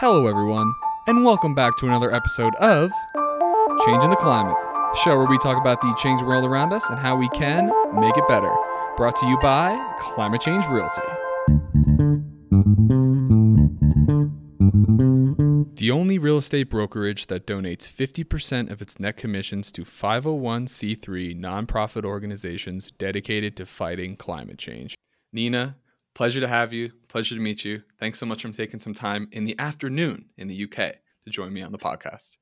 Hello, everyone, and welcome back to another episode of Changing the Climate, show where we talk about the changing world around us and how we can make it better. Brought to you by Climate Change Realty. The only real estate brokerage that donates 50% of its net commissions to 501c3 nonprofit organizations dedicated to fighting climate change. Nina, pleasure to have you. Pleasure to meet you. Thanks so much for taking some time in the afternoon in the UK to join me on the podcast.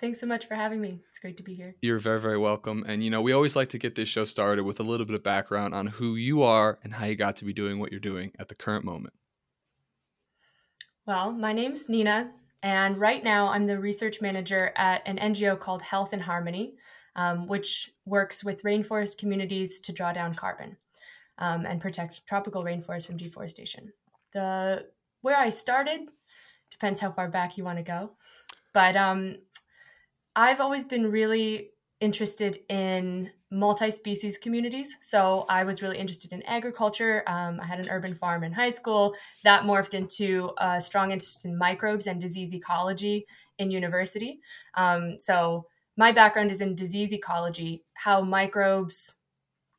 Thanks so much for having me. It's great to be here. You're very, very welcome. And, you know, we always like to get this show started with a little bit of background on who you are and how you got to be doing what you're doing at the current moment. Well, my name's Nina, and right now I'm the research manager at an NGO called Health in Harmony, um, which works with rainforest communities to draw down carbon um, and protect tropical rainforests from deforestation. The where I started depends how far back you want to go, but um, I've always been really interested in multi-species communities. So i was really interested in agriculture um, i had an urban farm in high school. That morphed into a strong interest in microbes and disease ecology in university. Um, so my background is in disease ecology how microbes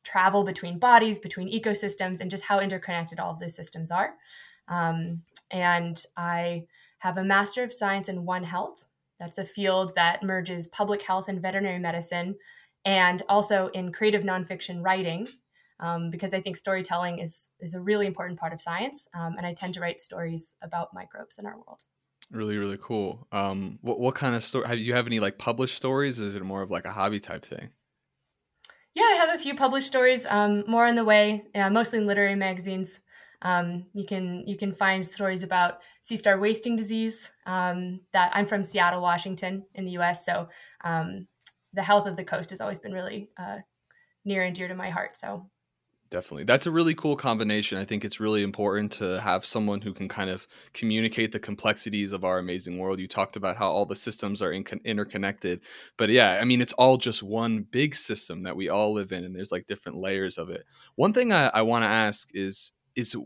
travel between bodies between ecosystems and just how interconnected all of these systems are um, and i have a master of science in one health that's a field that merges public health and veterinary medicine, and also in creative nonfiction writing, um, because I think storytelling is is a really important part of science, um, and I tend to write stories about microbes in our world. Really, really cool. Um, what what kind of story? Have you have any like published stories? Is it more of like a hobby type thing? Yeah, I have a few published stories, um, more on the way, uh, mostly in literary magazines. Um, you can you can find stories about sea star wasting disease. Um, that I'm from Seattle, Washington, in the U.S. So um, the health of the coast has always been really uh, near and dear to my heart. So definitely. That's a really cool combination. I think it's really important to have someone who can kind of communicate the complexities of our amazing world. You talked about how all the systems are in- interconnected but yeah i mean it's all just one big system that we all live in and there's like different layers of it. One thing i, I want to ask is is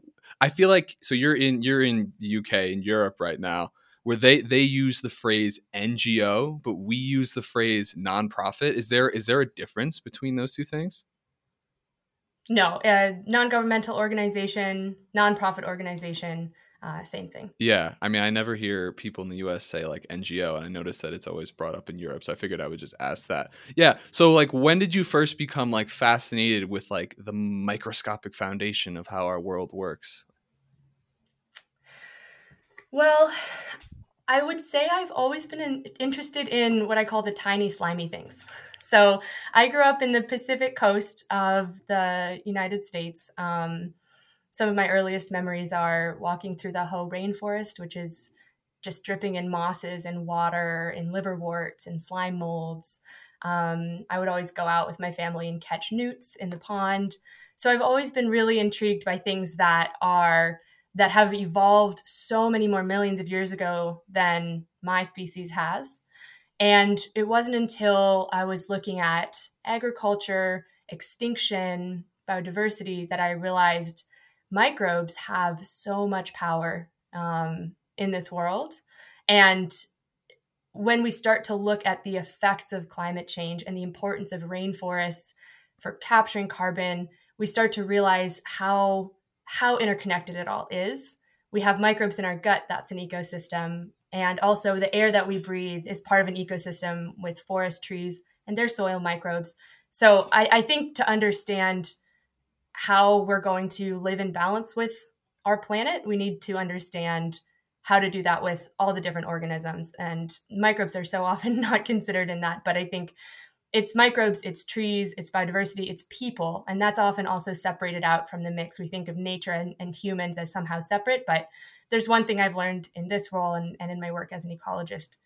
I feel like so you're in you're in the UK in Europe right now where they they use the phrase NGO but we use the phrase nonprofit. Is there is there a difference between those two things no uh, non-governmental organization nonprofit organization uh, same thing. Yeah, I mean, I never hear people in the U.S. say like NGO, and I noticed that it's always brought up in Europe. So I figured I would just ask that. Yeah. So like, when did you first become like fascinated with like the microscopic foundation of how our world works? Well, I would say I've always been in, interested in what I call the tiny slimy things. So I grew up in the Pacific coast of the United States. Um, some of my earliest memories are walking through the Hoh rainforest, which is just dripping in mosses and water and liverworts and slime molds. Um, I would always go out with my family and catch newts in the pond. So I've always been really intrigued by things that are that have evolved so many more millions of years ago than my species has. And it wasn't until I was looking at agriculture, extinction, biodiversity that I realized microbes have so much power um, in this world. And when we start to look at the effects of climate change and the importance of rainforests for capturing carbon, we start to realize how how interconnected it all is. We have microbes in our gut, that's an ecosystem. And also, the air that we breathe is part of an ecosystem with forest trees and their soil microbes. So, I, I think to understand how we're going to live in balance with our planet, we need to understand how to do that with all the different organisms. And microbes are so often not considered in that. But I think it's microbes, it's trees, it's biodiversity, it's people. And that's often also separated out from the mix. We think of nature and, and humans as somehow separate. But there's one thing I've learned in this role and, and in my work as an ecologist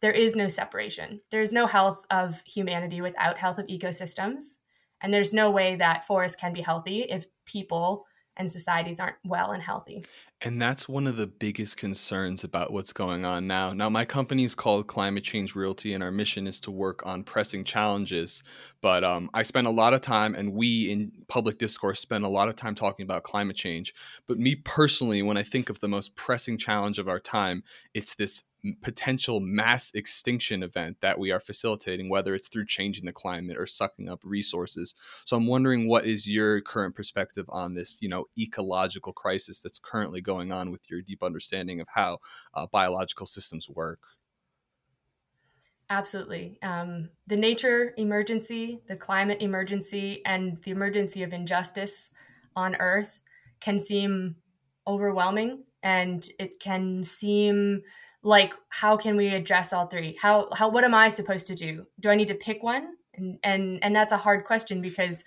there is no separation. There's no health of humanity without health of ecosystems. And there's no way that forests can be healthy if people and societies aren't well and healthy. And that's one of the biggest concerns about what's going on now. Now, my company is called Climate Change Realty, and our mission is to work on pressing challenges. But um, I spend a lot of time, and we in public discourse spend a lot of time talking about climate change. But me personally, when I think of the most pressing challenge of our time, it's this potential mass extinction event that we are facilitating, whether it's through changing the climate or sucking up resources. So I'm wondering what is your current perspective on this, you know, ecological crisis that's currently going on with your deep understanding of how uh, biological systems work. Absolutely. Um, the nature emergency, the climate emergency, and the emergency of injustice on Earth can seem overwhelming and it can seem like how can we address all three? How how what am i supposed to do? Do i need to pick one? And and and that's a hard question because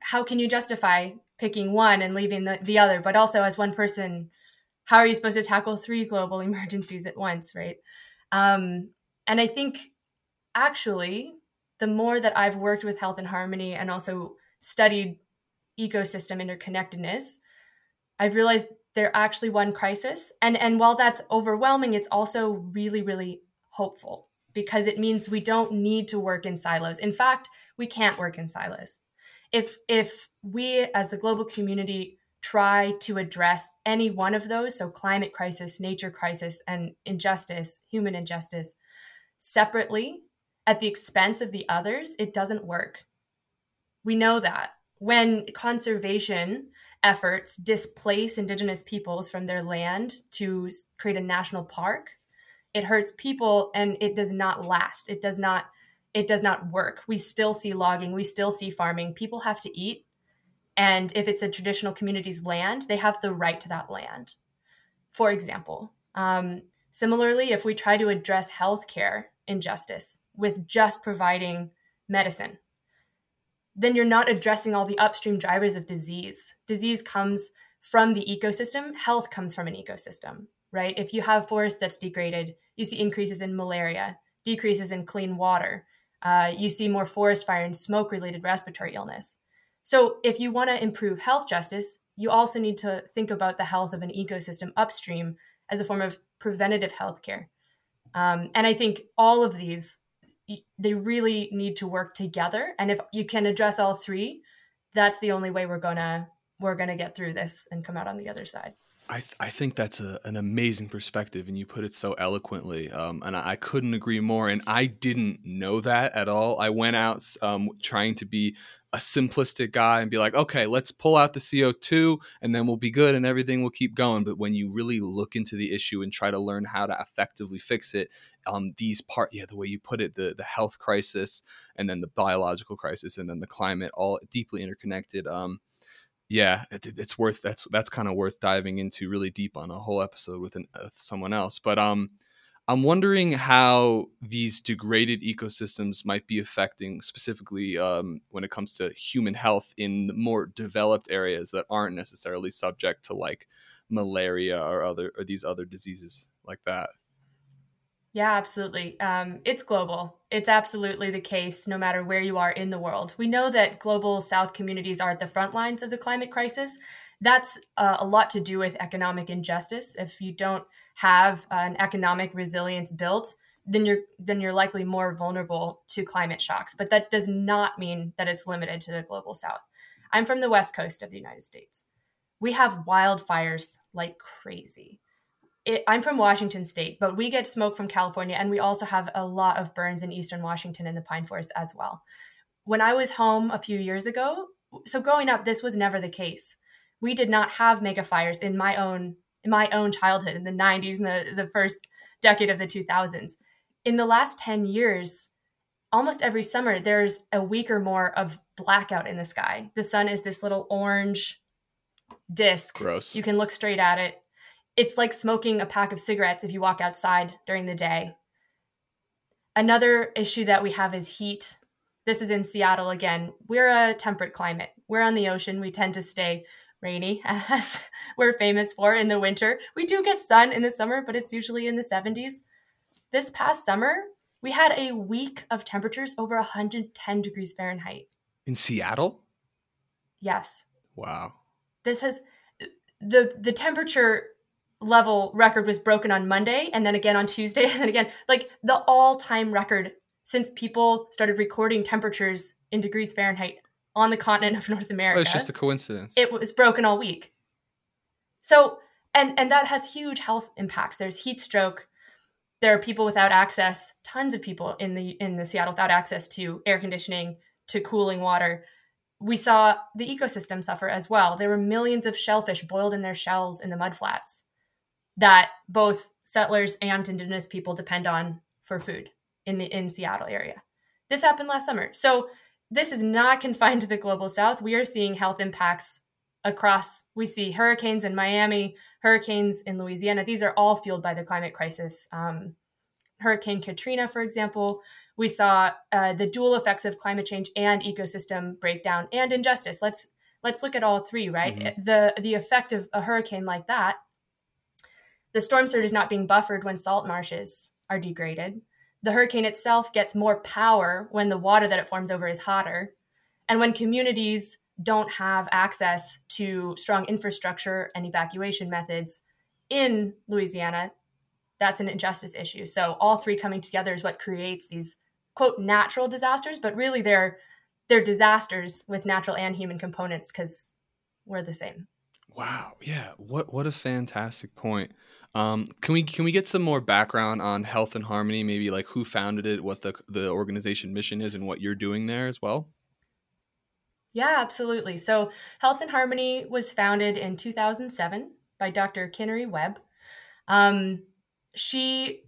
how can you justify picking one and leaving the, the other? But also as one person how are you supposed to tackle three global emergencies at once right? Um, and i think actually the more that i've worked with health and harmony and also studied ecosystem interconnectedness i've realized they're actually one crisis. And and while that's overwhelming it's also really really hopeful because it means we don't need to work in silos. In fact we can't work in silos. If if we as the global community try to address any one of those so climate crisis nature crisis and injustice human injustice separately at the expense of the others it doesn't work. We know that. When conservation efforts displace indigenous peoples from their land to create a national park. It hurts people and it does not last. It does not it does not work. We still see logging. We still see farming. People have to eat. And if it's a traditional community's land they have the right to that land. For example um, similarly if we try to address healthcare injustice with just providing medicine then you're not addressing all the upstream drivers of disease. Disease comes from the ecosystem, health comes from an ecosystem, right? If you have forest that's degraded, you see increases in malaria, decreases in clean water, uh, you see more forest fire and smoke related respiratory illness. So, if you want to improve health justice, you also need to think about the health of an ecosystem upstream as a form of preventative healthcare. Um, and I think all of these they really need to work together. And if you can address all three that's the only way we're gonna we're gonna get through this and come out on the other side I, th- I think that's a, an amazing perspective, and you put it so eloquently. Um, and I, I, couldn't agree more. And I didn't know that at all. I went out um, trying to be a simplistic guy and be like, okay, let's pull out the CO2 and then we'll be good and everything will keep going. But when you really look into the issue and try to learn how to effectively fix it, um, these part, yeah, the way you put it, the, the health crisis and then the biological crisis and then the climate, all deeply interconnected. Um, yeah, it, it's worth that's that's kind of worth diving into really deep on a whole episode with, an, with someone else. But um, I'm wondering how these degraded ecosystems might be affecting, specifically um, when it comes to human health in more developed areas that aren't necessarily subject to like malaria or other or these other diseases like that. Yeah, absolutely. Um, it's global. It's absolutely the case no matter where you are in the world. We know that global South communities are at the front lines of the climate crisis, that's uh, a lot to do with economic injustice. If you don't have an economic resilience built, then you're then you're likely more vulnerable to climate shocks. But that does not mean that it's limited to the global south. I'm from the west coast of the United States. We have wildfires like crazy. It, I'm from Washington State, but we get smoke from California, and we also have a lot of burns in eastern Washington and the pine forest as well. When I was home a few years ago, so growing up, this was never the case. We did not have mega fires in my own in my own childhood in the 90s and the, the first decade of the 2000s in the last 10 years almost every summer there's a week or more of blackout in the sky. The sun is this little orange disc gross. You can look straight at it it's like smoking a pack of cigarettes if you walk outside during the day another issue that we have is heat this is in seattle again we're a temperate climate we're on the ocean we tend to stay rainy as we're famous for in the winter. We do get sun in the summer, but it's usually in the 70s. This past summer, we had a week of temperatures over 110 degrees Fahrenheit. In Seattle? Yes. Wow. This has the the temperature level record was broken on Monday and then again on Tuesday and then again like the all-time record since people started recording temperatures in degrees Fahrenheit on the continent of North America. Well, it's just a coincidence. It was broken all week. So and and that has huge health impacts. There's heat stroke. There are people without access, tons of people in the in the Seattle without access to air conditioning, to cooling water. We saw the ecosystem suffer as well. There were millions of shellfish boiled in their shells in the mudflats that both settlers and indigenous people depend on for food in the in Seattle area. This happened last summer. So this is not confined to the global south. We are seeing health impacts across we see hurricanes in miami hurricanes in louisiana these are all fueled by the climate crisis um, hurricane katrina for example we saw uh, the dual effects of climate change and ecosystem breakdown and injustice let's let's look at all three right mm-hmm. the the effect of a hurricane like that the storm surge is not being buffered when salt marshes are degraded the hurricane itself gets more power when the water that it forms over is hotter and when communities don't have access to strong infrastructure and evacuation methods in Louisiana, that's an injustice issue. So all three coming together is what creates these quote natural disasters, but really they're they're disasters with natural and human components because we're the same. Wow. Yeah. What what a fantastic point. Um, can we can we get some more background on Health and Harmony? Maybe like who founded it, what the the organization mission is, and what you're doing there as well. Yeah, absolutely. So, Health and Harmony was founded in 2007 by Dr. Kinari Webb. Um, she,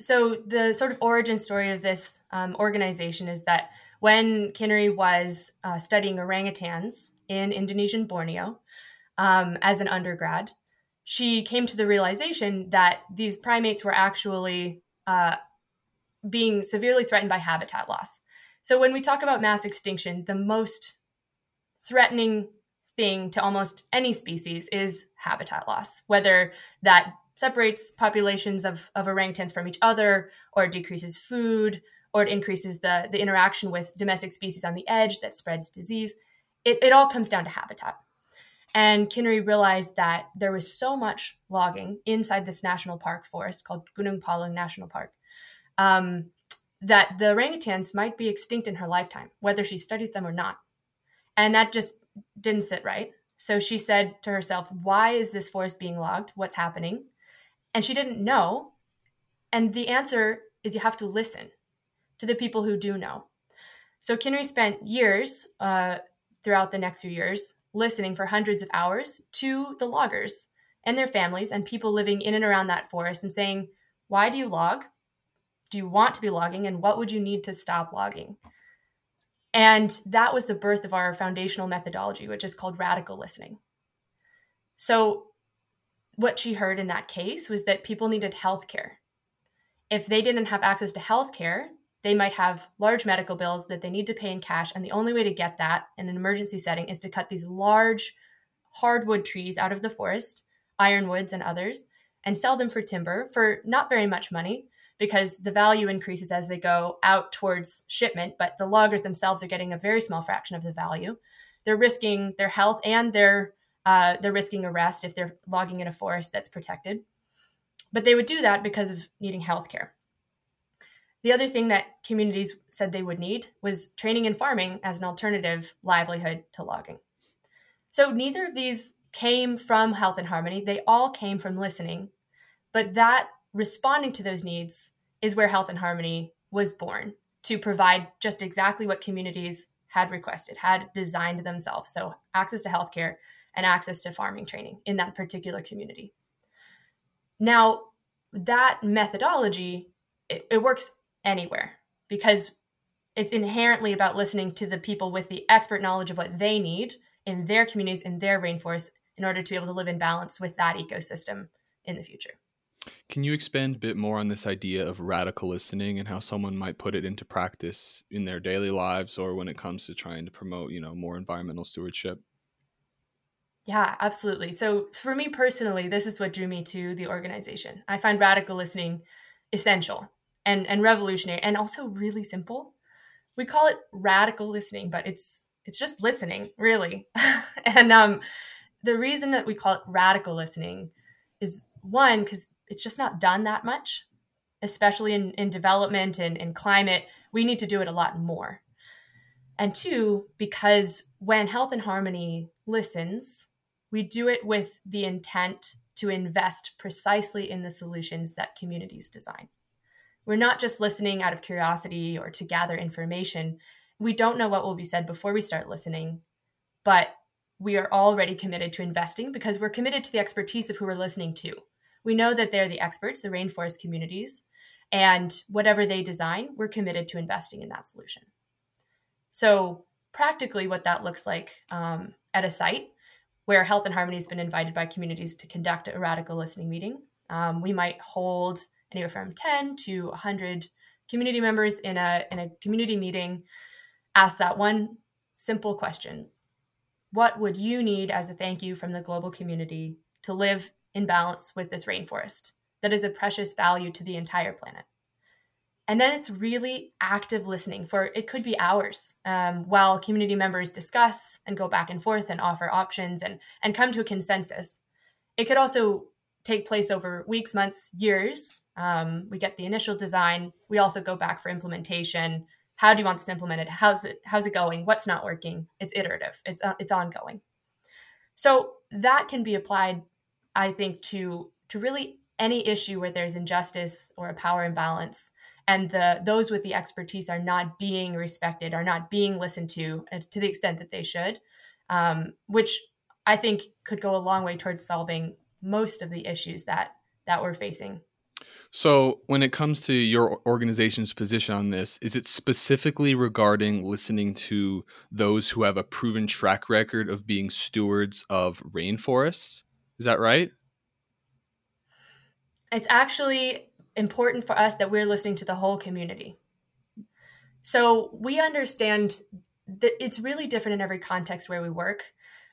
so the sort of origin story of this um, organization is that when Kinari was uh, studying orangutans in Indonesian Borneo um, as an undergrad, she came to the realization that these primates were actually uh, being severely threatened by habitat loss. So, when we talk about mass extinction, the most threatening thing to almost any species is habitat loss, whether that separates populations of, of orangutans from each other, or decreases food, or it increases the, the interaction with domestic species on the edge that spreads disease. It, it all comes down to habitat. And Kinari realized that there was so much logging inside this national park forest called Gunung Palung National Park um, that the orangutans might be extinct in her lifetime, whether she studies them or not. And that just didn't sit right. So she said to herself, Why is this forest being logged? What's happening? And she didn't know. And the answer is you have to listen to the people who do know. So Kinari spent years uh, throughout the next few years listening for hundreds of hours to the loggers and their families and people living in and around that forest and saying, Why do you log? Do you want to be logging? And what would you need to stop logging? And that was the birth of our foundational methodology, which is called radical listening. So, what she heard in that case was that people needed health care. If they didn't have access to health care, they might have large medical bills that they need to pay in cash. And the only way to get that in an emergency setting is to cut these large hardwood trees out of the forest, ironwoods and others, and sell them for timber for not very much money, because the value increases as they go out towards shipment, but the loggers themselves are getting a very small fraction of the value. They're risking their health and their uh, they're risking arrest if they're logging in a forest that's protected. But they would do that because of needing health care. The other thing that communities said they would need was training in farming as an alternative livelihood to logging. So neither of these came from Health and Harmony. They all came from listening. But that responding to those needs is where Health and Harmony was born to provide just exactly what communities had requested, had designed themselves. So, access to healthcare and access to farming training in that particular community. Now, that methodology, it, it works anywhere because it's inherently about listening to the people with the expert knowledge of what they need in their communities, in their rainforests, in order to be able to live in balance with that ecosystem in the future. Can you expand a bit more on this idea of radical listening and how someone might put it into practice in their daily lives or when it comes to trying to promote, you know, more environmental stewardship? Yeah, absolutely. So for me personally, this is what drew me to the organization. I find radical listening essential and, and revolutionary and also really simple. We call it radical listening, but it's it's just listening, really. and um the reason that we call it radical listening is one, because it's just not done that much, especially in, in development and in climate. We need to do it a lot more. And two, because when Health and Harmony listens, we do it with the intent to invest precisely in the solutions that communities design. We're not just listening out of curiosity or to gather information. We don't know what will be said before we start listening, but we are already committed to investing because we're committed to the expertise of who we're listening to. We know that they're the experts, the rainforest communities, and whatever they design, we're committed to investing in that solution. So, practically, what that looks like um, at a site where Health and Harmony has been invited by communities to conduct a radical listening meeting, um, we might hold anywhere from 10 to 100 community members in a, in a community meeting, ask that one simple question What would you need as a thank you from the global community to live in balance with this rainforest that is a precious value to the entire planet? And then it's really active listening for it could be hours um, while community members discuss and go back and forth and offer options and, and come to a consensus. It could also take place over weeks, months, years. Um, we get the initial design. We also go back for implementation. How do you want this implemented? How's it how's it going? What's not working? It's iterative. It's uh, it's ongoing. So that can be applied, I think, to to really any issue where there's injustice or a power imbalance and the those with the expertise are not being respected are not being listened to uh, to the extent that they should um, which i think could go a long way towards solving most of the issues that that we're facing so when it comes to your organization's position on this is it specifically regarding listening to those who have a proven track record of being stewards of rainforests is that right it's actually important for us that we're listening to the whole community. So we understand that it's really different in every context where we work.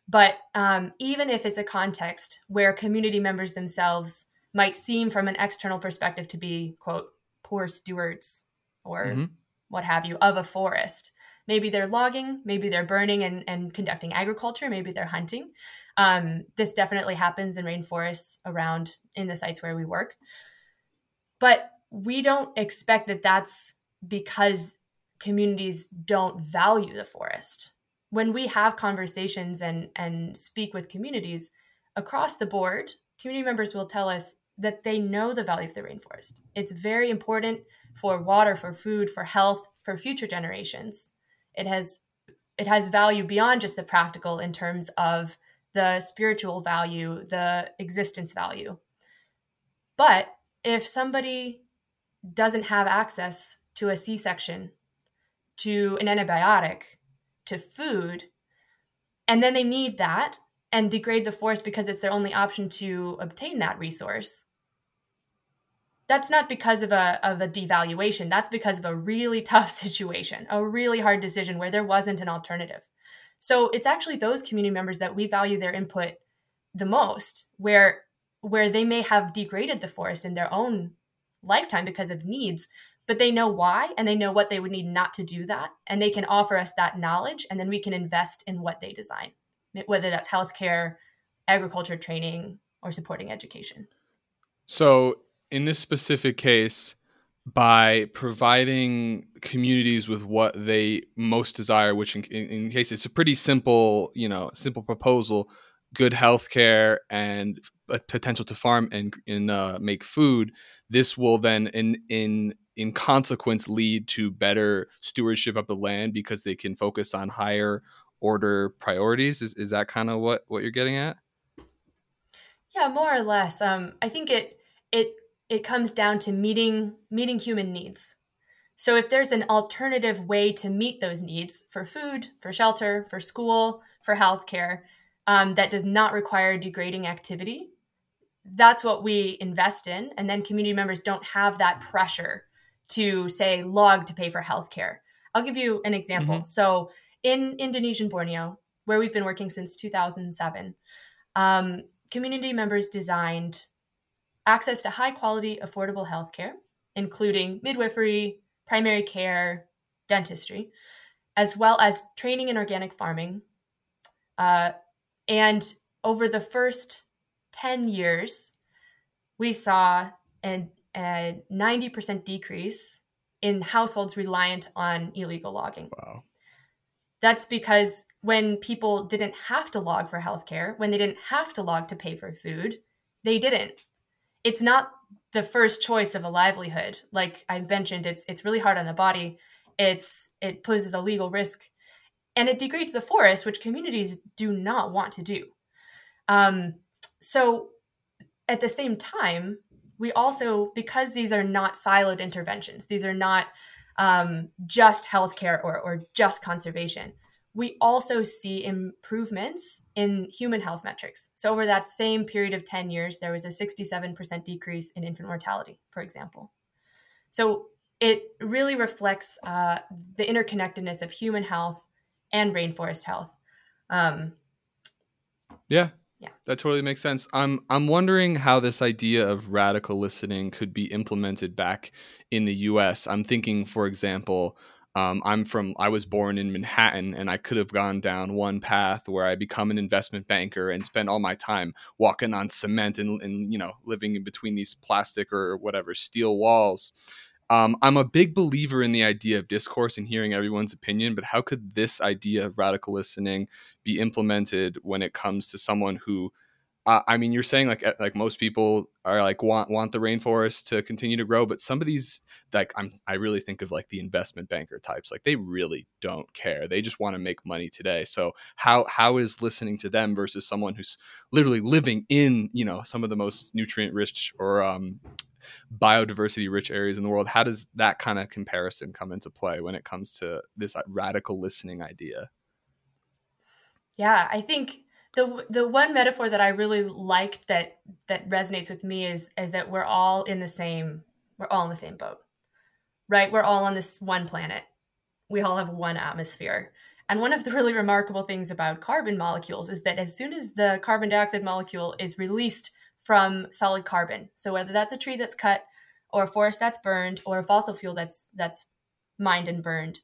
But um, even if it's a context where community members themselves might seem from an external perspective to be, quote, poor stewards or mm-hmm. what have you of a forest, maybe they're logging, maybe they're burning and, and conducting agriculture, maybe they're hunting. Um, this definitely happens in rainforests around in the sites where we work. But we don't expect that that's because communities don't value the forest. When we have conversations and, and speak with communities across the board, community members will tell us that they know the value of the rainforest. It's very important for water, for food, for health, for future generations. It has it has value beyond just the practical in terms of the spiritual value, the existence value. But if somebody doesn't have access to a C section, to an antibiotic, to food, and then they need that and degrade the forest because it's their only option to obtain that resource. That's not because of a, of a devaluation. That's because of a really tough situation, a really hard decision where there wasn't an alternative. So it's actually those community members that we value their input the most, where where they may have degraded the forest in their own lifetime because of needs, but they know why and they know what they would need not to do that. And they can offer us that knowledge and then we can invest in what they design, whether that's healthcare, agriculture training, or supporting education. So, in this specific case, by providing communities with what they most desire, which in, in, in case it's a pretty simple, you know, simple proposal, good health care and a potential to farm and, and uh, make food, this will then in in in consequence lead to better stewardship of the land because they can focus on higher order priorities. Is is that kind of what what you're getting at? Yeah, more or less. Um, I think it it it comes down to meeting meeting human needs. So if there's an alternative way to meet those needs for food, for shelter, for school, for healthcare, um, that does not require degrading activity, that's what we invest in. And then community members don't have that pressure to say log to pay for healthcare. I'll give you an example. Mm-hmm. So in Indonesian Borneo, where we've been working since 2007, um, community members designed access to high quality, affordable healthcare, including midwifery, primary care, dentistry, as well as training in organic farming, uh, and over the first 10 years, we saw an, a 90% decrease in households reliant on illegal logging. Wow. That's because when people didn't have to log for healthcare, when they didn't have to log to pay for food, they didn't. It's not the first choice of a livelihood. Like I mentioned, it's it's really hard on the body. It's it poses a legal risk, and it degrades the forest, which communities do not want to do. Um, so, at the same time, we also because these are not siloed interventions, these are not um, just healthcare or or just conservation we also see improvements in human health metrics. So, over that same period of 10 years, there was a 67% decrease in infant mortality, for example. So, it really reflects uh, the interconnectedness of human health and rainforest health. Um, yeah, yeah, that totally makes sense. I'm I'm wondering how this idea of radical listening could be implemented back in the U.S. I'm thinking, for example, um, I'm from, I was born in Manhattan and I could have gone down one path where I become an investment banker and spend all my time walking on cement and, and you know, living in between these plastic or whatever steel walls. Um, I'm a big believer in the idea of discourse and hearing everyone's opinion, but how could this idea of radical listening be implemented when it comes to someone who uh, I mean, you're saying like like most people are like want want the rainforest to continue to grow, but some of these like I'm I really think of like the investment banker types. Like they really don't care. They just want to make money today. So how how is listening to them versus someone who's literally living in you know some of the most nutrient rich or um, biodiversity rich areas in the world? How does that kind of comparison come into play when it comes to this radical listening idea? Yeah, I think the the one metaphor that I really liked that that resonates with me is is that we're all in the same we're all in the same boat. Right? We're all on this one planet. We all have one atmosphere. And one of the really remarkable things about carbon molecules is that as soon as the carbon dioxide molecule is released from solid carbon, so whether that's a tree that's cut or a forest that's burned or a fossil fuel that's that's mined and burned,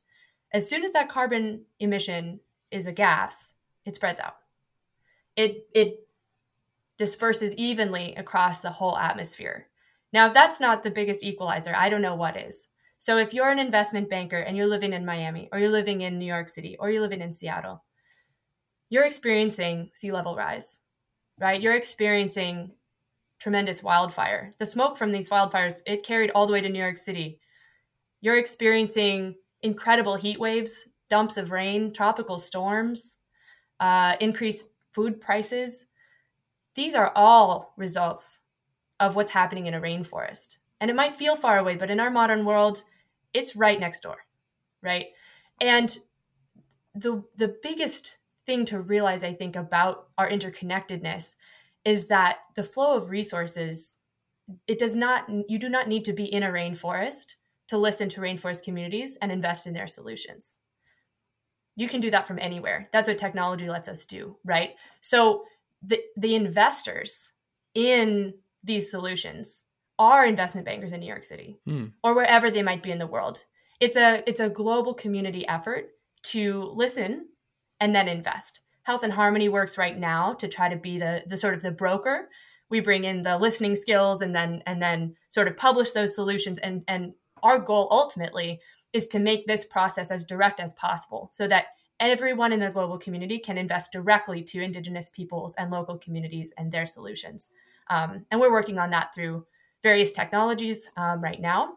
as soon as that carbon emission is a gas, it spreads out it it disperses evenly across the whole atmosphere. Now, if that's not the biggest equalizer, I don't know what is. So if you're an investment banker and you're living in Miami or you're living in New York City or you're living in Seattle, you're experiencing sea level rise, right? You're experiencing tremendous wildfire. The smoke from these wildfires, it carried all the way to New York City. You're experiencing incredible heat waves, dumps of rain, tropical storms, uh, increased food prices, these are all results of what's happening in a rainforest. And it might feel far away, but in our modern world, it's right next door, right? And the the biggest thing to realize I think about our interconnectedness is that the flow of resources it does not you do not need to be in a rainforest to listen to rainforest communities and invest in their solutions you can do that from anywhere. That's what technology lets us do, right? So the the investors in these solutions are investment bankers in New York City mm. or wherever they might be in the world. It's a it's a global community effort to listen and then invest. Health and Harmony works right now to try to be the the sort of the broker. We bring in the listening skills and then and then sort of publish those solutions and and our goal ultimately is to make this process as direct as possible so that everyone in the global community can invest directly to Indigenous peoples and local communities and their solutions. Um, and we're working on that through various technologies um, right now.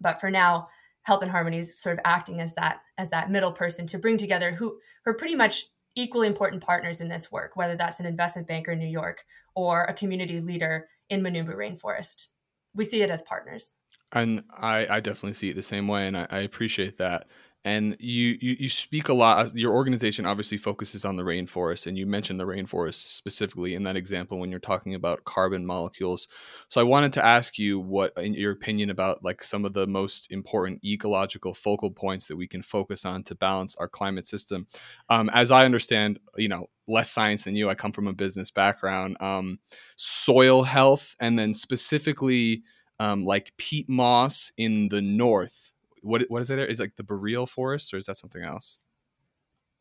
But for now, Health and Harmony is sort of acting as that as that middle person to bring together who, who are pretty much equally important partners in this work, whether that's an investment banker in New York or a community leader in Manombo Rainforest. We see it as partners. And I, I definitely see it the same way, and I, I appreciate that. And you, you you speak a lot. Your organization obviously focuses on the rainforest, and you mentioned the rainforest specifically in that example when you're talking about carbon molecules. So I wanted to ask you what, in your opinion, about like some of the most important ecological focal points that we can focus on to balance our climate system. Um, as I understand, you know, less science than you. I come from a business background. Um, soil health, and then specifically um, like peat moss in the north. What what is it? Is it like the boreal forest, or is that something else?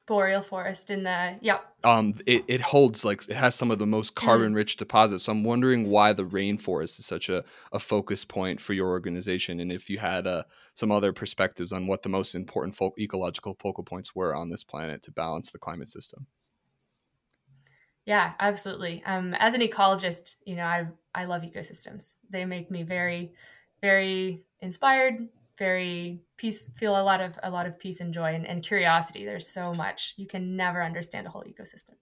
boreal forest in the yeah um it, it holds like it has some of the most mm-hmm. carbon rich deposits so i'm wondering why the rainforest is such a, a focus point for your organization and if you had uh, some other perspectives on what the most important fo- ecological focal points were on this planet to balance the climate system yeah absolutely. Um as an ecologist you know i i love ecosystems. They make me very very inspired very peace feel a lot of a lot of peace and joy and, and curiosity. There's so much. You can never understand a whole ecosystem.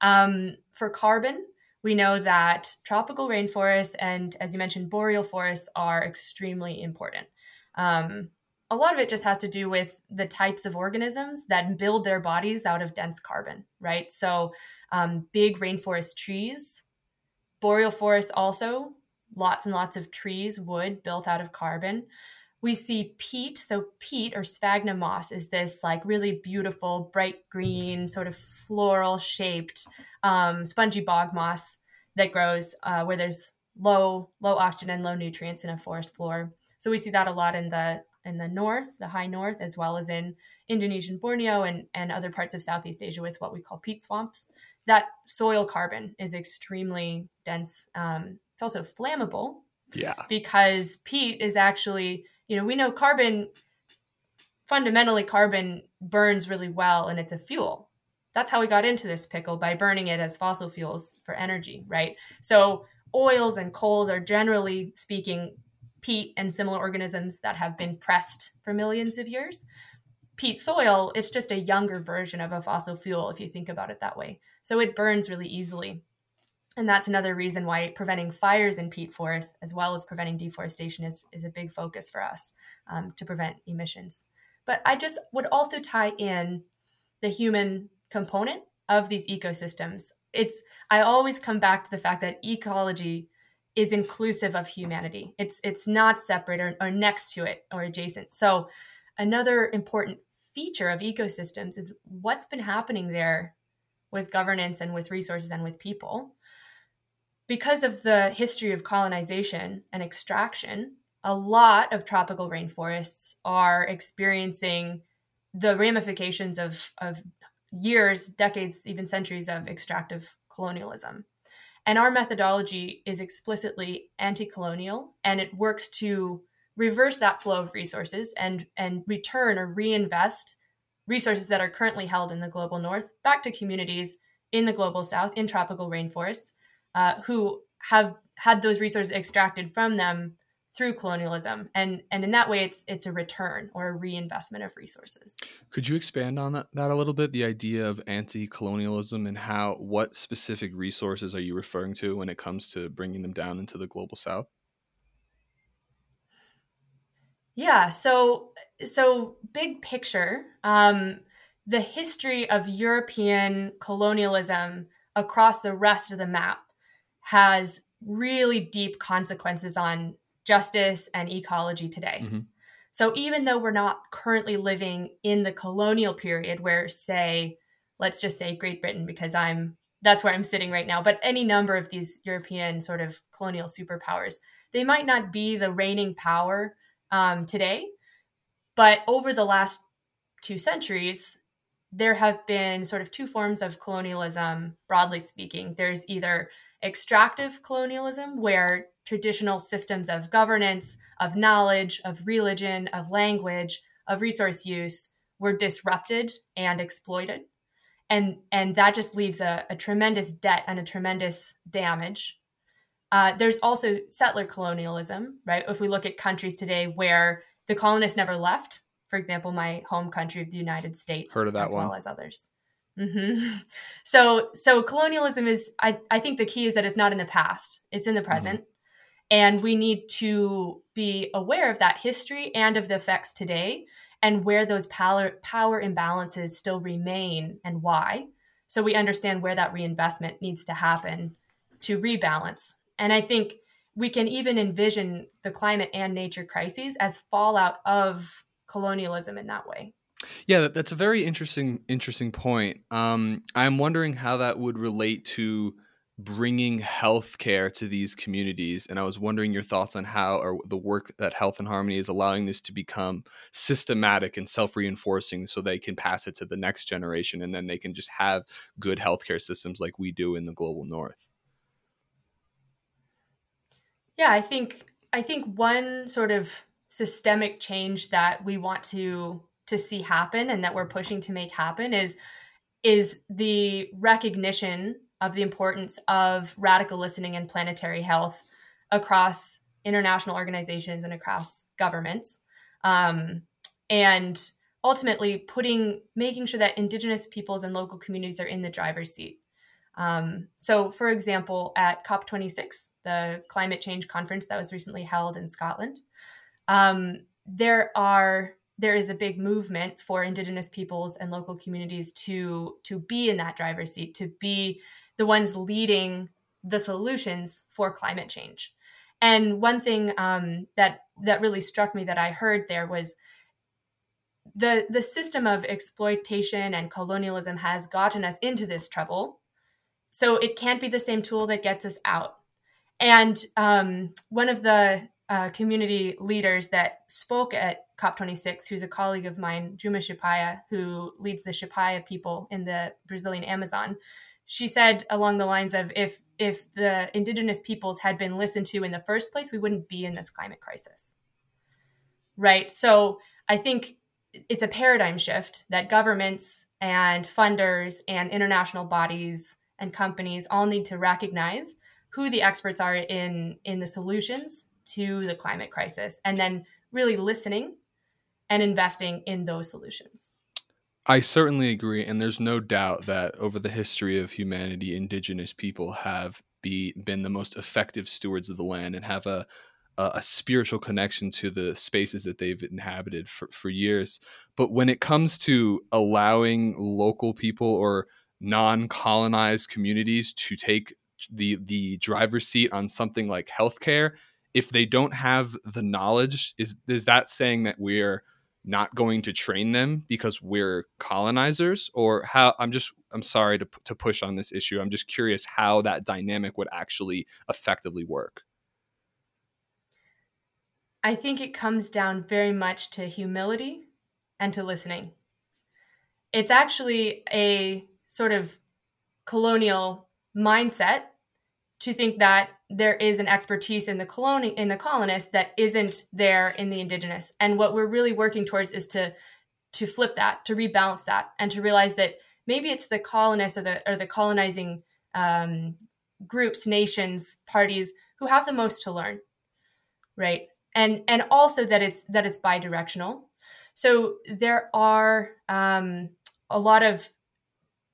Um, for carbon we know that tropical rainforests and as you mentioned boreal forests are extremely important. Um, a lot of it just has to do with the types of organisms that build their bodies out of dense carbon right so um, big rainforest trees boreal forests also lots and lots of trees wood built out of carbon we see peat. So peat or sphagnum moss is this like really beautiful, bright green, sort of floral shaped, um, spongy bog moss that grows uh, where there's low low oxygen and low nutrients in a forest floor. So we see that a lot in the in the north, the high north, as well as in Indonesian Borneo and, and other parts of Southeast Asia with what we call peat swamps. That soil carbon is extremely dense. Um, it's also flammable. Yeah. Because peat is actually you know, we know carbon, fundamentally, carbon burns really well and it's a fuel. That's how we got into this pickle by burning it as fossil fuels for energy, right? So, oils and coals are generally speaking peat and similar organisms that have been pressed for millions of years. Peat soil, it's just a younger version of a fossil fuel if you think about it that way. So it burns really easily. And that's another reason why preventing fires in peat forests, as well as preventing deforestation, is, is a big focus for us um, to prevent emissions. But I just would also tie in the human component of these ecosystems. It's I always come back to the fact that ecology is inclusive of humanity. It's it's not separate or, or next to it or adjacent. So another important feature of ecosystems is what's been happening there with governance and with resources and with people because of the history of colonization and extraction, a lot of tropical rainforests are experiencing the ramifications of, of years, decades, even centuries of extractive colonialism. And our methodology is explicitly anti colonial and it works to reverse that flow of resources and, and return or reinvest resources that are currently held in the global north back to communities in the global south in tropical rainforests uh, who have had those resources extracted from them through colonialism. And and in that way it's it's a return or a reinvestment of resources. Could you expand on that, that a little bit? The idea of anti-colonialism and how what specific resources are you referring to when it comes to bringing them down into the global south? Yeah so so big picture um, the history of european colonialism across the rest of the map has really deep consequences on justice and ecology today. Mm-hmm. So even though we're not currently living in the colonial period where say let's just say Great Britain because I'm that's where I'm sitting right now, but any number of these European sort of colonial superpowers, they might not be the reigning power um, today, but over the last two centuries, there have been sort of two forms of colonialism, broadly speaking. There's either extractive colonialism, where traditional systems of governance, of knowledge, of religion, of language, of resource use were disrupted and exploited. And, and that just leaves a, a tremendous debt and a tremendous damage. Uh, there's also settler colonialism, right? If we look at countries today where the colonists never left, for example, my home country of the United States, heard of that as one, well as others. Mm-hmm. So, so colonialism is. I, I think the key is that it's not in the past; it's in the mm-hmm. present, mm-hmm. And we need to be aware of that history and of the effects today, and where those power power imbalances still remain and why. So we understand where that reinvestment needs to happen to rebalance. And I think we can even envision the climate and nature crises as fallout of colonialism in that way. Yeah, that's a very interesting interesting point. Um, I'm wondering how that would relate to bringing healthcare to these communities. And I was wondering your thoughts on how or the work that Health and Harmony is allowing this to become systematic and self reinforcing so they can pass it to the next generation and then they can just have good healthcare systems like we do in the global north. Yeah, I think I think one sort of systemic change that we want to to see happen and that we're pushing to make happen is is the recognition of the importance of radical listening and planetary health across international organizations and across governments. Um, and ultimately putting making sure that indigenous peoples and local communities are in the driver's seat. Um, so for example at cop26 the climate change conference that was recently held in scotland um, there are there is a big movement for indigenous peoples and local communities to to be in that driver's seat to be the ones leading the solutions for climate change and one thing um, that that really struck me that i heard there was the the system of exploitation and colonialism has gotten us into this trouble so it can't be the same tool that gets us out and um, one of the uh, community leaders that spoke at COP26, who's a colleague of mine, Juma Xipaia, who leads the Xipaya people in the Brazilian Amazon. She said along the lines of if if the indigenous peoples had been listened to in the first place, we wouldn't be in this climate crisis. Right? So I think it's a paradigm shift that governments and funders and international bodies and companies all need to recognize who the experts are in in the solutions to the climate crisis and then really listening and investing in those solutions. I certainly agree. And there's no doubt that over the history of humanity, indigenous people have be, been the most effective stewards of the land and have a, a, a spiritual connection to the spaces that they've inhabited for, for years. But when it comes to allowing local people or non colonized communities to take the, the driver's seat on something like healthcare, if they don't have the knowledge, is is that saying that we're not going to train them because we're colonizers? Or how i'm just i'm sorry to, to push on this issue. I'm just curious how that dynamic would actually effectively work. I think it comes down very much to humility and to listening. It's actually a sort of colonial mindset to think that there is an expertise in the coloni- in the colonists that isn't there in the indigenous. And what we're really working towards is to to flip that to rebalance that and to realize that maybe it's the colonists or the or the colonizing um, groups nations parties who have the most to learn right? And and also that it's that it's bi-directional. So there are um, a lot of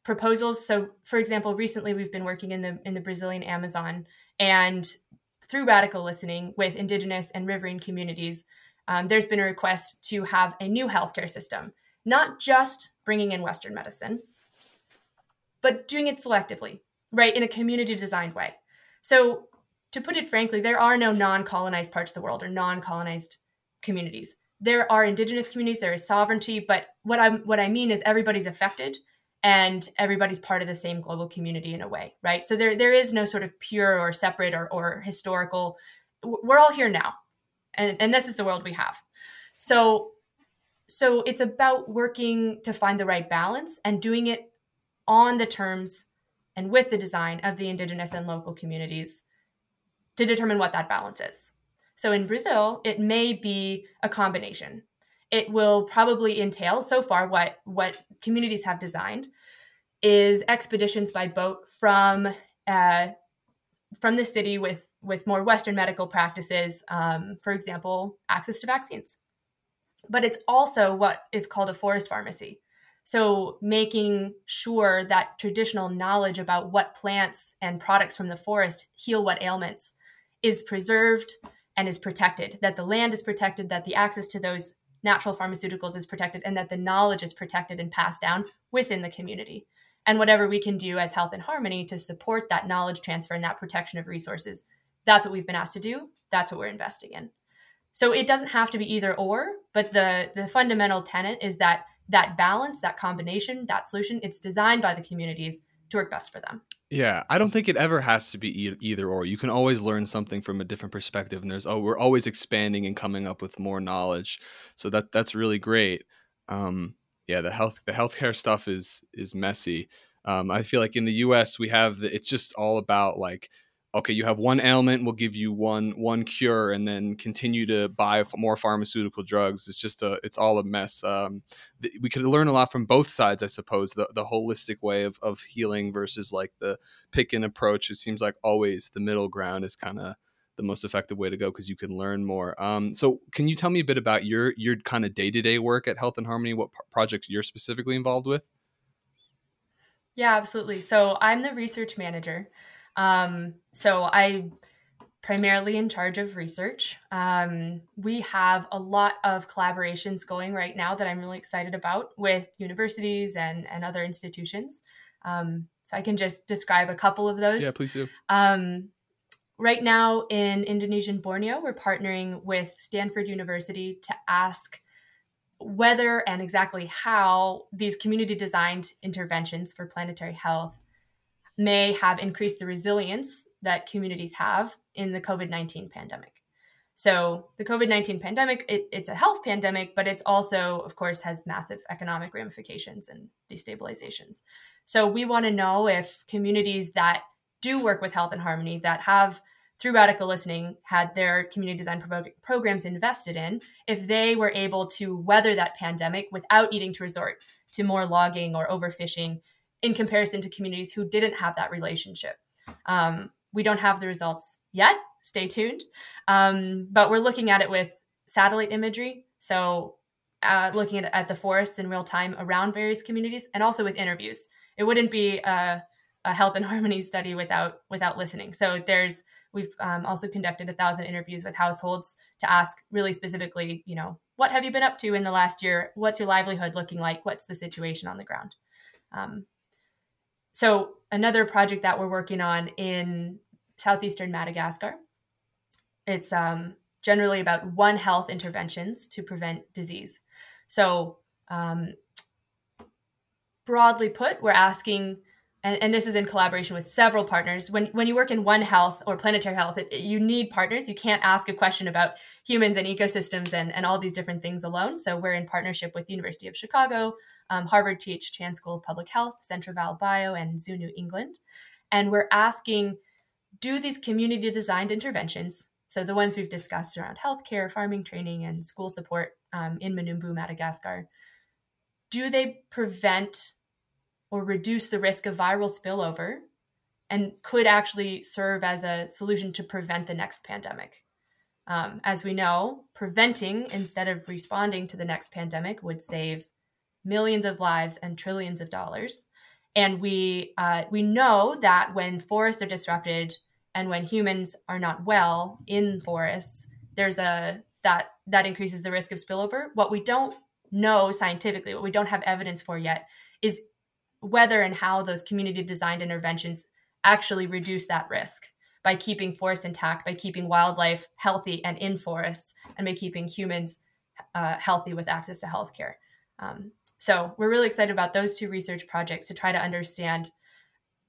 proposals. So, for example, recently we've been working in the in the Brazilian Amazon, and through radical listening with indigenous and riverine communities, um, there's been a request to have a new healthcare system, not just bringing in Western medicine, but doing it selectively, right, in a community designed way. So, to put it frankly, there are no non colonized parts of the world or non colonized communities. There are indigenous communities, there is sovereignty, but what I'm what I mean is everybody's affected and everybody's part of the same global community in a way, right? So there there is no sort of pure or separate or, or historical. We're all here now, and and this is the world we have. So so it's about working to find the right balance and doing it on the terms and with the design of the indigenous and local communities to determine what that balance is. So in Brazil, it may be a combination it will probably entail so far what what communities have designed is expeditions by boat from uh, from the city with with more Western medical practices, um, for example, access to vaccines. But it's also what is called a forest pharmacy. So making sure that traditional knowledge about what plants and products from the forest heal what ailments is preserved and is protected, that the land is protected, that the access to those natural pharmaceuticals is protected and that the knowledge is protected and passed down within the community. And whatever we can do as Health and Harmony to support that knowledge transfer and that protection of resources, that's what we've been asked to do. That's what we're investing in. So it doesn't have to be either or, but the the fundamental tenet is that that balance, that combination, that solution, it's designed by the communities to work best for them. Yeah, I don't think it ever has to be e- either or. You can always learn something from a different perspective, and there's oh, we're always expanding and coming up with more knowledge. So that that's really great. Um, yeah, the health the healthcare stuff is is messy. Um, I feel like in the U.S. we have the, it's just all about like okay, you have one ailment, we'll give you one one cure, and then continue to buy more pharmaceutical drugs. It's just a, it's all a mess. Um, we could learn a lot from both sides, I suppose. The the holistic way of of healing versus like the pick and approach. It seems like always the middle ground is kind of the most effective way to go because you can learn more. Um, so, can you tell me a bit about your your kind of day to day work at Health and Harmony? What projects you're specifically involved with? Yeah, absolutely. So I'm the research manager. Um, so I primarily in charge of research. Um, we have a lot of collaborations going right now that I'm really excited about with universities and, and other institutions. Um, so I can just describe a couple of those. Yeah, please do. Um, right now in Indonesian Borneo, we're partnering with Stanford University to ask whether and exactly how these community designed interventions for planetary health may have increased the resilience that communities have in the COVID 19 pandemic. So, the COVID 19 pandemic, it, it's a health pandemic, but it's also, of course, has massive economic ramifications and destabilizations. So, we want to know if communities that do work with Health and Harmony, that have through radical listening had their community design pro- programs invested in if they were able to weather that pandemic without needing to resort to more logging or overfishing in comparison to communities who didn't have that relationship. Um, we don't have the results yet. Stay tuned. Um, but we're looking at it with satellite imagery. So, uh, looking at, at, the forests in real time around various communities and also with interviews. It wouldn't be a, a health and harmony study without without listening. So there's we've um, also conducted a thousand interviews with households to ask really specifically, you know, what have you been up to in the last year? What's your livelihood looking like? What's the situation on the ground? Um, so, another project that we're working on in southeastern Madagascar, it's um, generally about One Health interventions to prevent disease. So, um, broadly put, we're asking and, and, this is in collaboration with several partners. When, when you work in One Health or planetary health, it, it, you need partners. You can't ask a question about humans and ecosystems and, and all these different things alone. So we're in partnership with the University of Chicago, um, Harvard T.H. Chan School of Public Health, Central Val Bio, and Zoo New England. And we're asking, do these community designed interventions, so the ones we've discussed around healthcare, farming training, and school support um, in Manombo, Madagascar, do they prevent or reduce the risk of viral spillover and could actually serve as a solution to prevent the next pandemic. Um, as we know, preventing instead of responding to the next pandemic would save millions of lives and trillions of dollars. And we uh, we know that when forests are disrupted and when humans are not well in forests, there's a that that increases the risk of spillover. What we don't know scientifically, what we don't have evidence for yet, is whether and how those community designed interventions actually reduce that risk by keeping forests intact, by keeping wildlife healthy and in forests, and by keeping humans uh, healthy with access to healthcare. Um, so we're really excited about those two research projects to try to understand,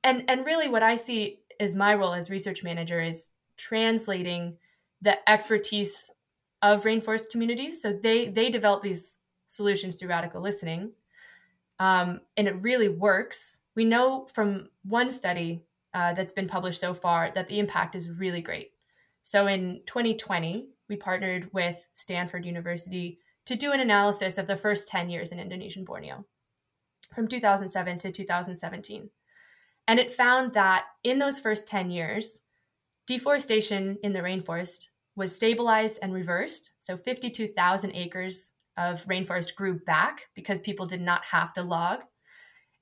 and and really what I see as my role as research manager is translating the expertise of rainforest communities. So they they develop these solutions through radical listening, um, and it really works. We know from one study uh, that's been published so far that the impact is really great. So in 2020, we partnered with Stanford University to do an analysis of the first 10 years in Indonesian Borneo from 2007 to 2017. And it found that in those first 10 years, deforestation in the rainforest was stabilized and reversed. So 52,000 acres of rainforest grew back because people did not have to log.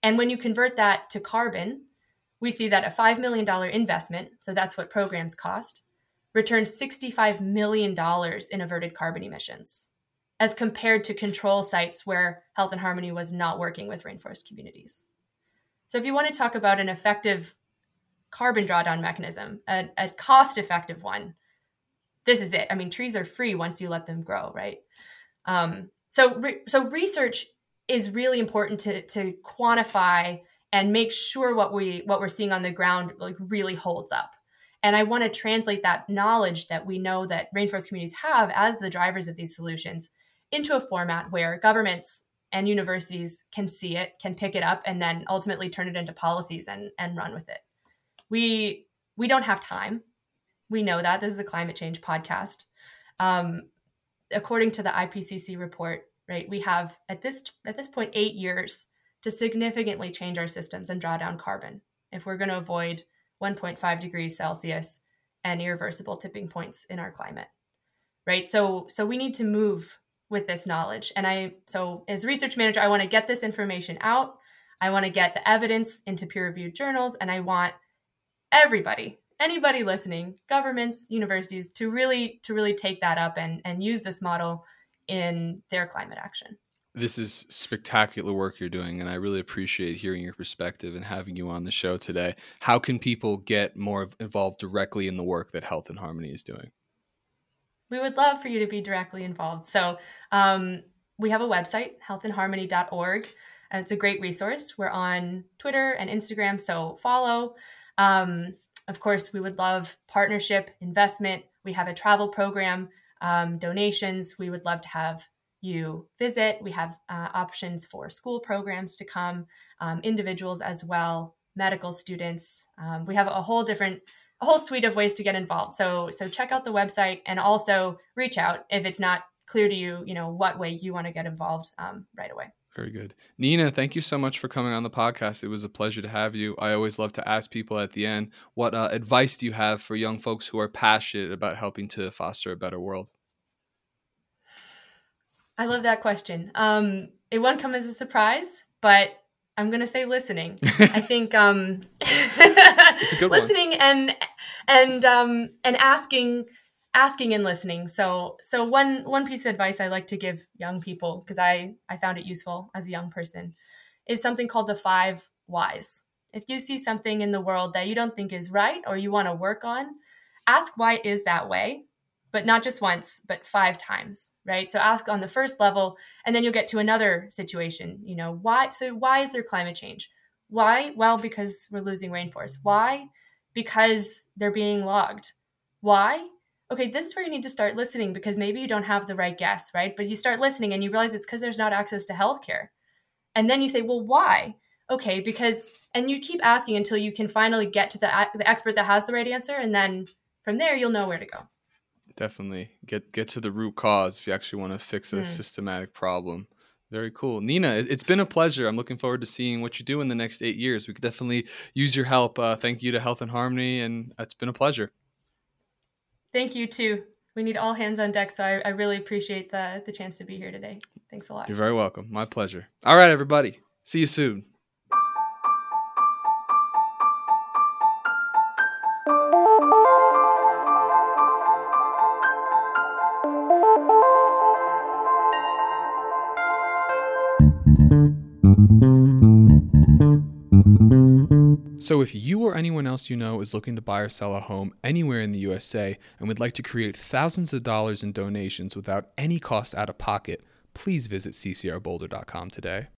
And when you convert that to carbon, we see that a $5 million investment, so that's what programs cost, returned $65 million in averted carbon emissions, as compared to control sites where Health and Harmony was not working with rainforest communities. So, if you want to talk about an effective carbon drawdown mechanism, a, a cost effective one, this is it. I mean, trees are free once you let them grow, right? Um, so, re- so research is really important to, to quantify and make sure what we what we're seeing on the ground like really holds up. And i want to translate that knowledge that we know that rainforest communities have as the drivers of these solutions into a format where governments and universities can see it can pick it up and then ultimately turn it into policies and and run with it. We we don't have time. We know that. This is a climate change podcast. Um, according to the ipcc report right we have at this at this point eight years to significantly change our systems and draw down carbon if we're going to avoid 1.5 degrees Celsius and irreversible tipping points in our climate. Right? So so we need to move with this knowledge. And I so as research manager I want to get this information out. I want to get the evidence into peer-reviewed journals and I want everybody anybody listening governments universities to really to really take that up and and use this model in their climate action this is spectacular work you're doing, and I really appreciate hearing your perspective and having you on the show today. How can people get more involved directly in the work that Health and Harmony is doing? We would love for you to be directly involved. So, um, we have a website, healthinharmony.org, and it's a great resource. We're on Twitter and Instagram, so follow. Um, of course, we would love partnership, investment. We have a travel program, um, donations. We would love to have you visit. We have uh, options for school programs to come, um, individuals as well, medical students. Um, we have a whole different, a whole suite of ways to get involved. So, so check out the website and also reach out if it's not clear to you, you know, what way you want to get involved um, right away. Very good. Nina, thank you so much for coming on the podcast. It was a pleasure to have you. I always love to ask people at the end, what uh, advice do you have for young folks who are passionate about helping to foster a better world? I love that question. Um, it won't come as a surprise, but I'm gonna say listening. I think um, listening one. and and um, and asking asking and listening. So so one one piece of advice I like to give young people because I I found it useful as a young person is something called the five whys. If you see something in the world that you don't think is right or you want to work on, ask why is that way but not just once, but five times, right? So ask on the first level, and then you'll get to another situation. You know, why? So why is there climate change? Why? Well, because we're losing rainforests. Why? Because they're being logged. Why? Okay, this is where you need to start listening because maybe you don't have the right guess, right? But you start listening and you realize it's because there's not access to healthcare. And then you say, well, why? Okay, because, and you keep asking until you can finally get to the, the expert that has the right answer. And then from there, you'll know where to go definitely get get to the root cause if you actually want to fix a mm. systematic problem very cool nina it's been a pleasure i'm looking forward to seeing what you do in the next eight years we could definitely use your help uh, thank you to health and harmony and it's been a pleasure thank you too. We need all hands on deck so I, I really appreciate the the chance to be here today. Thanks a lot. You're very welcome. My pleasure. All right everybody. See you soon So, if you or anyone else you know is looking to buy or sell a home anywhere in the USA and would like to create thousands of dollars in donations without any cost out of pocket, please visit ccrboulder.com today.